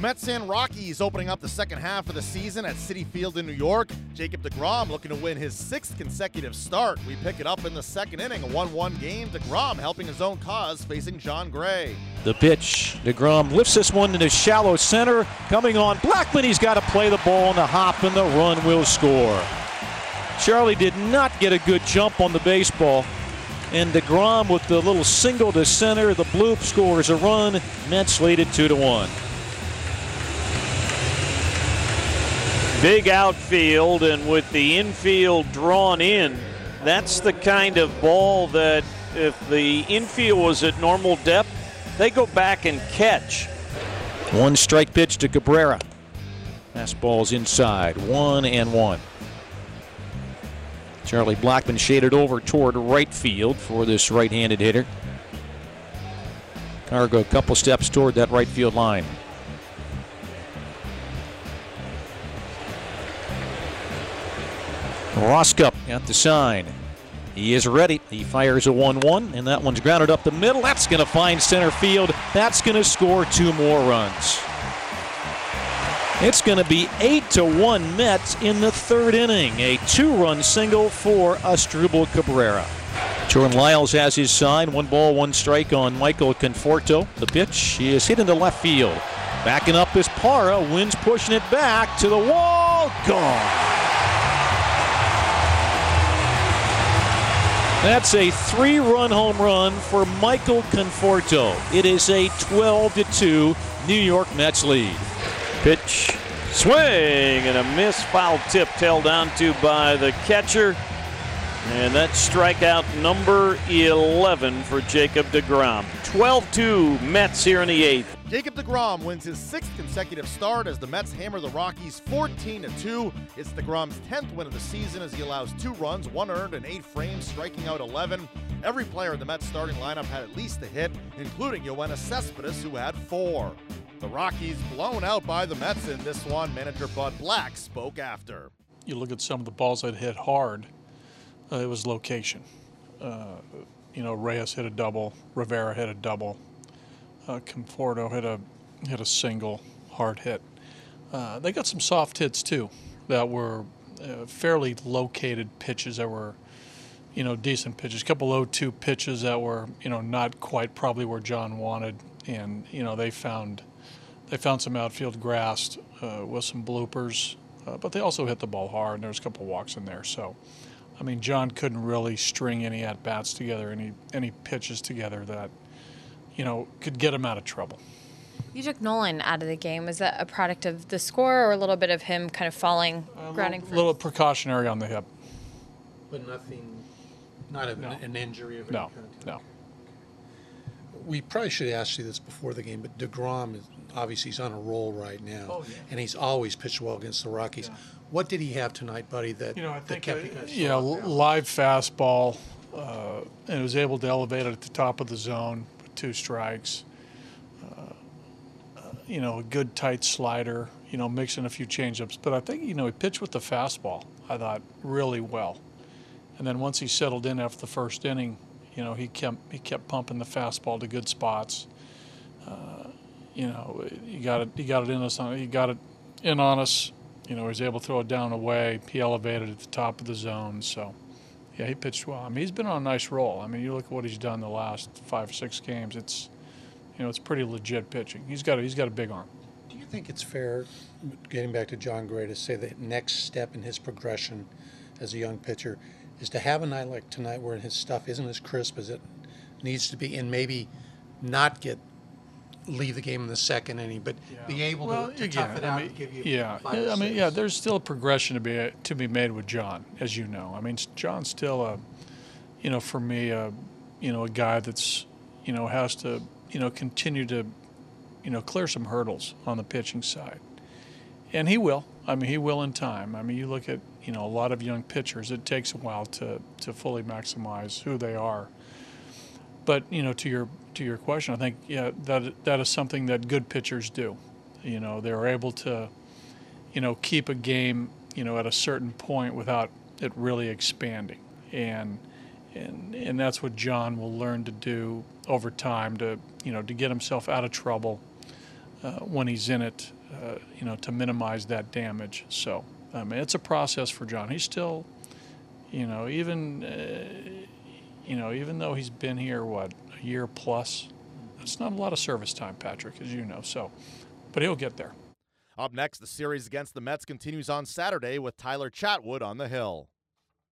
Mets and Rockies opening up the second half of the season at Citi Field in New York. Jacob DeGrom looking to win his sixth consecutive start. We pick it up in the second inning, a 1 1 game. DeGrom helping his own cause, facing Jon Gray. The pitch. DeGrom lifts this one into shallow center. Coming on Blackmon, he's got to play the ball on the hop, and the run will score. Charlie did not get a good jump on the baseball. And DeGrom with the little single to center. The bloop scores a run. Mets lead it 2 to 1. Big outfield, and with the infield drawn in, that's the kind of ball that if the infield was at normal depth, they go back and catch. One strike pitch to Cabrera. Fastball's inside, one and one. Charlie Blackmon shaded over toward right field for this right handed hitter. Cargo a couple steps toward that right field line. Roskup at the sign. He is ready. He fires a 1 1, and that one's grounded up the middle. That's going to find center field. That's going to score two more runs. It's going to be 8 to 1 Mets in the third inning. A two run single for Asdrubal Cabrera. Jordan Lyles has his sign. One ball, one strike on Michael Conforto. The pitch he is hit into left field. Backing up is Parra. Wins pushing it back to the wall. Gone. That's a three run home run for Michael Conforto. It is a 12 2 New York Mets lead. Pitch, swing, and a miss. Foul tip held down to by the catcher. And that's strikeout number 11 for Jacob DeGrom. 12 2 Mets here in the eighth. Jacob DeGrom wins his sixth consecutive start as the Mets hammer the Rockies 14 2. It's DeGrom's 10th win of the season as he allows two runs, one earned, and eight frames, striking out 11. Every player in the Mets starting lineup had at least a hit, including Yoenis Cespedes, who had four. The Rockies blown out by the Mets in this one. Manager Bud Black spoke after. You look at some of the balls that hit hard, uh, it was location. Uh, you know, Reyes hit a double, Rivera hit a double, uh, Conforto hit a hit a single hard hit. Uh, they got some soft hits too that were uh, fairly located pitches that were, you know, decent pitches. A couple 0-2 pitches that were, you know, not quite probably where Jon wanted, and you know they found they found some outfield grass uh, with some bloopers, uh, but they also hit the ball hard, and there was a couple walks in there. So, I mean, Jon couldn't really string any at bats together, any any pitches together that you know, could get him out of trouble. You took Nolan out of the game. Was that a product of the score or a little bit of him kind of falling, a grounding? A little, precautionary on the hip. But nothing, not a, no. an injury of no, any kind. No. We probably should have asked you this before the game, but DeGrom is obviously he's on a roll right now, oh, yeah. and he's always pitched well against the Rockies. Yeah. What did he have tonight, buddy? That you know, I think kept uh, yeah, live fastball, uh, and was able to elevate it at the top of the zone two strikes. Uh, uh, you know, a good tight slider. You know, mixing a few changeups. But I think you know he pitched with the fastball. I thought really well. And then once he settled in after the first inning, you know, he kept he kept pumping the fastball to good spots. Uh, you know, he got it he got it in us on he got it in on us. You know, he was able to throw it down away. He elevated at the top of the zone. So yeah, he pitched well. I mean, he's been on a nice roll. I mean, you look at what he's done the last five, six games. It's, you know, it's pretty legit pitching. He's got a, he's got a big arm. Do you think it's fair, getting back to Jon Gray, to say the next step in his progression as a young pitcher is to have a night like tonight where his stuff isn't as crisp as it needs to be, and maybe not get leave the game in the second inning, but yeah. be able well, to, to again, tough it I out mean, and give you yeah. I mean, yeah, there's still a progression to be to be made with Jon, as you know. I mean, Jon's still a, you know, for me, a, you know, a guy that's, you know, has to, you know, continue to, you know, clear some hurdles on the pitching side, and he will. I mean, he will in time. I mean, you look at, you know, a lot of young pitchers. It takes a while to to fully maximize who they are. But you know, to your to your question, I think yeah, that that is something that good pitchers do. You know, they're able to, you know, keep a game, you know, at a certain point without it really expanding, and and and that's what Jon will learn to do over time to you know to get himself out of trouble, uh, when he's in it, uh, you know, to minimize that damage. So, I mean, it's a process for Jon. He's still, you know, even, uh, you know, even though he's been here, what, a year plus, that's not a lot of service time, Patrick, as you know. So, but he'll get there. Up next, the series against the Mets continues on Saturday with Tyler Chatwood on the hill.